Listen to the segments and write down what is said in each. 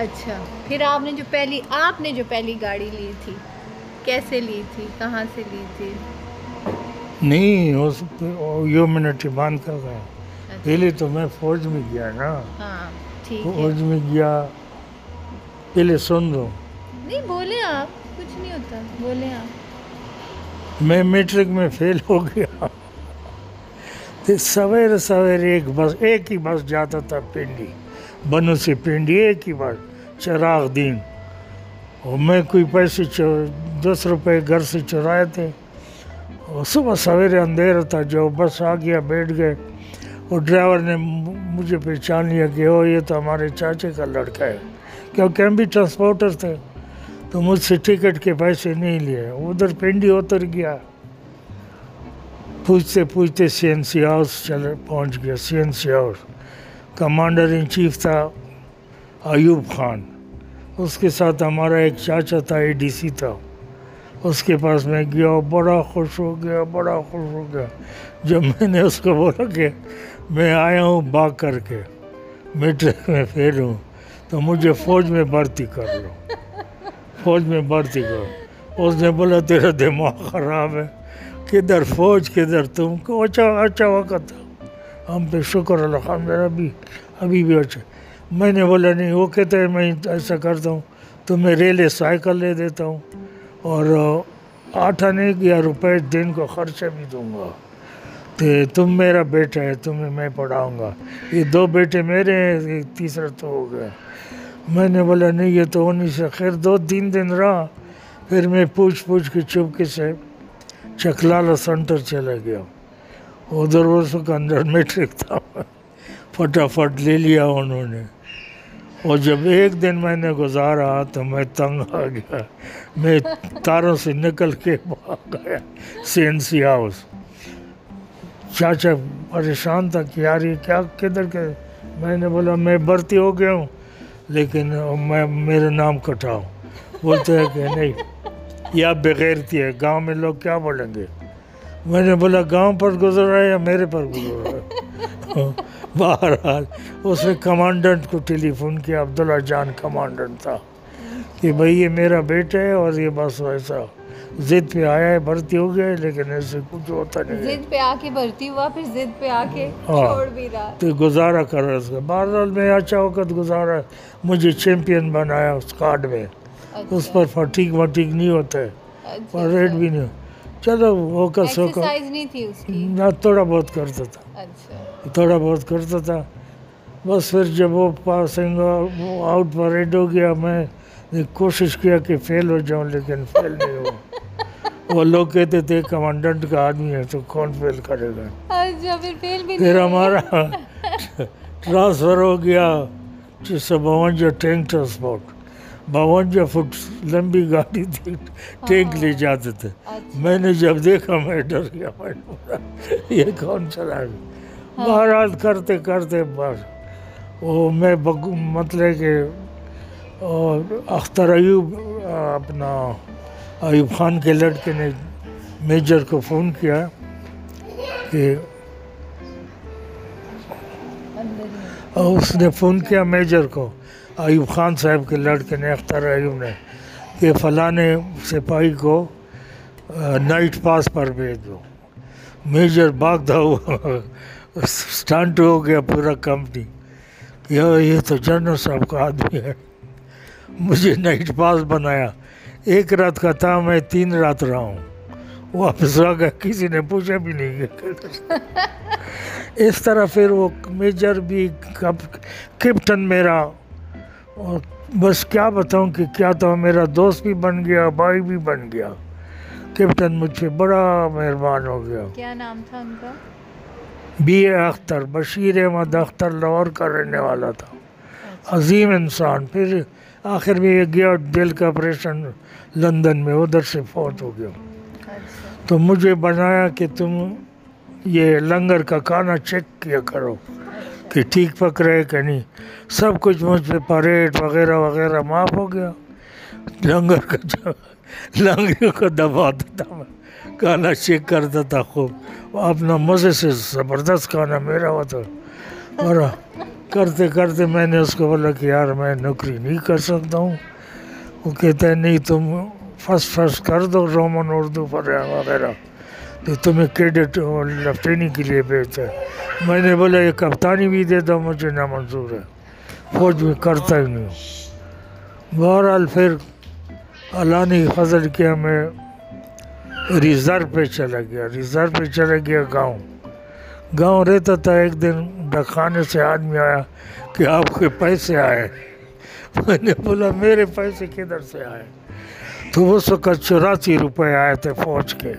اچھا پھر آپ نے جو پہلی آپ نے جو پہلی گاڑی لی تھی کیسے لی تھی؟ کہاں سے لی تھی؟ نہیں اس یہ منٹ کر گیا اچھا، پہلے تو میں فوج میں گیا نا۔ ہاں فوج میں گیا۔ پہلے سن دو نہیں بولے آپ کچھ نہیں ہوتا۔ بولے آپ۔ میں میٹرک میں فیل ہو گیا۔ سویرے سویرے ایک بس ایک ہی بس جاتا تھا پنڈی۔ بنو سے پنڈی ایک ہی بس۔ چراغ دین۔ اور میں کوئی پیسے دس روپے گھر سے چرائے تھے۔ اور صبح سویرے اندھیرا تھا، جو بس آ گیا، بیٹھ گئے۔ اور ڈرائیور نے مجھے پہچان لیا کہ او یہ تو ہمارے چاچے کا لڑکا ہے۔ کیونکہ ہم بھی ٹرانسپورٹر تھے، تو مجھ سے ٹکٹ کے پیسے نہیں لیے۔ ادھر پنڈی اتر گیا۔ پوچھتے پوچھتے سی این سی ہاؤس چلے پہنچ گیا۔ C N C house. Commander in chief تھا ایوب خان۔ اس کے ساتھ ہمارا ایک چاچا تھا، اے ڈی سی تھا۔ اس کے پاس میں گیا، بڑا خوش ہو گیا، بڑا خوش ہو گیا۔ جب میں نے اس کو بولا کہ میں آیا ہوں باغ کر کے میٹرک میں فیل ہوں، تو مجھے فوج میں بھرتی کر لو۔ فوج میں بھرتی کرو اس نے بولا، تیرا دماغ خراب ہے۔ کدھر فوج، کدھر تم؟ کو اچھا اچھا وقت تھا۔ ہم پہ شکر الحمد للہ ابھی ابھی بھی اچھا۔ میں نے بولا، نہیں، وہ کہتے ہیں میں ایسا کرتا ہوں، تو میں ریلے سائیکل لے دیتا ہوں اور آٹھ آنے یا روپے دن کو خرچہ بھی دوں گا۔ تو تم میرا بیٹا ہے، تمہیں میں پڑھاؤں گا۔ یہ دو بیٹے میرے ہیں، یہ تیسرا تو ہو گیا۔ میں نے بولا، نہیں، یہ تو ہونی سے خیر، دو تین دن رہا۔ پھر میں پوچھ پوچھ کے چپکے سے چکلالا سینٹر چلا گیا۔ ادھر اس کا اندر میٹرک تھا۔ فٹافٹ لے لیا انہوں نے۔ اور جب ایک دن میں نے گزارا تو میں تنگ آ گیا۔ میں تاروں سے نکل کے بھاگ گیا۔ سی این سی ہاؤس چاچا پریشان تھا کہ یار یہ کیا کدھر کے؟ میں نے بولا، میں بھرتی ہو گیا ہوں، لیکن میں، میرا نام کٹاؤ۔ بولتے ہیں کہ نہیں، یہ آپ بغیرتی ہے گاؤں میں لوگ کیا بولیں گے؟ میں نے بولا، گاؤں پر گزر رہا ہے یا میرے پر گزر رہا ہے بہرحال اس نے کمانڈنٹ کو ٹیلی فون کیا عبداللہ جان کمانڈنٹ تھا کہ بھائی یہ میرا بیٹا ہے اور یہ بس ویسا ضد پہ آیا ہے بھرتی ہو گیا ہے لیکن ایسے کچھ ہوتا نہیں ضد پہ آ کے بھرتی ہوا پھر ضد پہ آ کے ہاں۔ چھوڑ بھی رہا۔ تو گزارا کر رہا اس کا۔ بہرحال میں اچھا وقت گزارا۔ مجھے چیمپئن بنایا اس کارڈ میں۔ اس پر فٹیک وٹیک نہیں ہوتا ہے اچھا اور ریٹ بھی نہیں۔ چلو وہ کا سو کا ایکسرسائز نہیں تھی اس کی۔ نہ تھوڑا بہت کرتا تھا۔ اچھا۔ تھوڑا بہت کرتا تھا۔ بس پھر جب وہ پاسنگ آؤٹ پریڈ ہو گیا میں نے کوشش کیا کہ فیل ہو جاؤں لیکن فیل نہیں ہوا۔ وہ لوگ کہتے تھے کمانڈنٹ کا آدمی ہے تو کون فیل کرے گا؟ اچھا پھر ہمارا ٹرانسفر ہو گیا۔ جس سے باونجا ٹینک ٹرانسپورٹ باونجا فٹ لمبی گاڑی تھی ٹینک لے جاتے تھے۔ میں نے جب دیکھا میں ڈر گیا میں یہ کون چلا گیا؟ بہرحال کرتے کرتے بس وہ میں مطلب کہ اختر ایوب اپنا ایوب خان کے لڑکے نے میجر کو فون کیا کہ اور اس نے فون کیا میجر کو، ایوب خان صاحب کے لڑکے نے، اختر ایوب نے، کہ فلاں سپاہی کو نائٹ پاس پر بھیج دو۔ میجر بھاگتا ہوا اسٹانٹ ہو گیا پورا کمپنی۔ یہ یہ تو جنرل صاحب کا آدمی ہے۔ مجھے نائٹ پاس بنایا۔ ایک رات کا تھا میں تین رات رہا ہوں۔ واپس آ گیا، کسی نے پوچھا بھی نہیں۔ اس طرح پھر وہ میجر بھی کپ- کیپٹن میرا اور بس کیا بتاؤں کہ کیا تو میرا دوست بھی بن گیا بھائی بھی بن گیا۔ کیپٹن مجھ پہ بڑا مہربان ہو گیا۔ کیا نام تھا ان کا؟ بی اے اختر بشیر احمد اختر لاہور کا رہنے والا تھا۔ عظیم انسان۔ پھر آخر میں یہ گیا دل کا آپریشن لندن میں ادھر سے فوت ہو گیا۔ اچھا۔ تو مجھے بنایا کہ تم یہ لنگر کا کھانا چیک کیا کرو کہ ٹھیک پک رہے کہ نہیں۔ سب کچھ مجھ پہ پریٹ وغیرہ وغیرہ معاف ہو گیا۔ لنگر کا جو لنگر کو دباتا تھا میں۔ کھانا چیک کرتا تھا خوب۔ اپنا مزے سے زبردست کھانا میرا ہوتا اور کرتے کرتے میں نے اس کو بولا کہ یار میں نوکری نہیں کر سکتا ہوں۔ وہ کہتا ہے، نہیں تم فرسٹ فرسٹ کر دو رومن اردو وغیرہ وغیرہ۔ تو تمہیں کیڈٹ لیفٹیننٹ کے لیے بھیجتا ہے۔ میں نے بولا، یہ کپتانی بھی دے دو، مجھے نہ منظور ہے۔ فوج میں کرتا ہی نہیں بہرحال پھر اللہ نے فضل کیا، میں ریزرو پہ چلا گیا۔ ریزرو پہ چلا گیا گاؤں۔ گاؤں رہتا تھا، ایک دن ڈکانے سے آدمی آیا کہ آپ کے پیسے آئے۔ میں نے بولا، میرے پیسے کدھر سے آئے؟ تو اس وقت چوراسی روپے آئے تھے فوج کے۔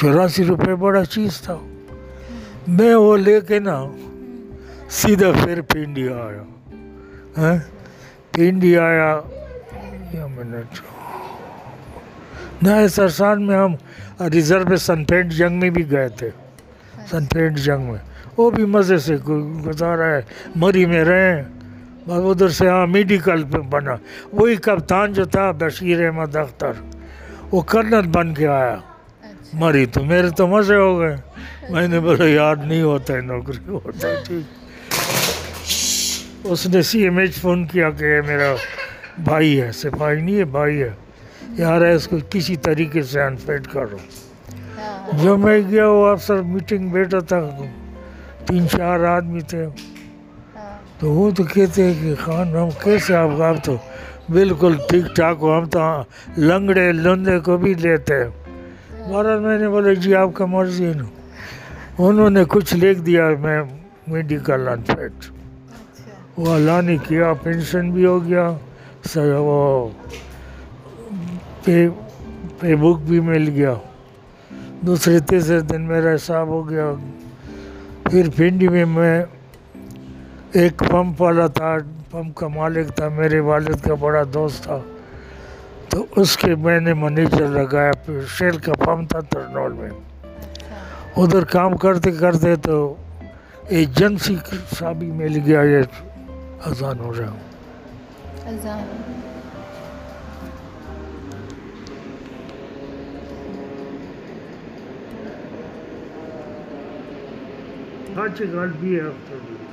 چوراسی روپے بڑا چیز تھا۔ میں وہ لے کے نا سیدھا پھر پنڈی آیا۔ ہاں؟ پنڈی آیا۔ منٹ نئے سرسان میں ہم ریزرو سن پینٹ جنگ میں بھی گئے تھے۔ سن پینٹ جنگ میں۔ وہ بھی مزے سے گزارا ہے۔ مری میں رہے۔ بس ادھر سے ہاں میڈیکل پہ بنا۔ وہی کپتان جو تھا، بشیر احمد اختر۔ وہ کرنل بن کے آیا۔ مری تو میرے تو مزے ہو گئے۔ میں نے بولا یار نہیں ہوتا ہے، نوکری ہوتا ہے، ٹھیک۔ اس نے سی ایم ایچ فون کیا کہ یہ میرا بھائی ہے، سپاہی نہیں ہے، بھائی ہے۔ یار ہے اس کو کسی طریقے سے انفیٹ کرو۔ جو میں گیا، وہ افسر میٹنگ بیٹھا تھا۔ تین چار آدمی تھے۔ تو وہ تو کہتے ہیں کہ، خان، ہم کیسے آپ آپ تو بالکل ٹھیک ٹھاک ہو، ہم تو لنگڑے لندے کو بھی لیتے ہیں۔ بہرحال میں نے بولا جی آپ کا مرضی ہے نا۔ انہوں نے کچھ لکھ دیا میں میڈیکل انفیکٹ اچھا۔ وہ اللہ نے کیا پینشن بھی ہو گیا۔ سر وہ پے پے بک بھی مل گیا۔ دوسرے تیسرے دن میرا حساب ہو گیا۔ پھر پنڈی میں میں ایک پمپ والا تھا پمپ کا مالک تھا میرے والد کا بڑا دوست تھا۔ تو اس کے میں نے منیجر لگایا پھر شیل کا پمپ تھا ترنول میں۔ اچھا۔ ادھر کام کرتے کرتے تو ایجنسی سا بھی مل گیا یہ اذان ہو رہا۔ ہوں اذان گل بھی ہے۔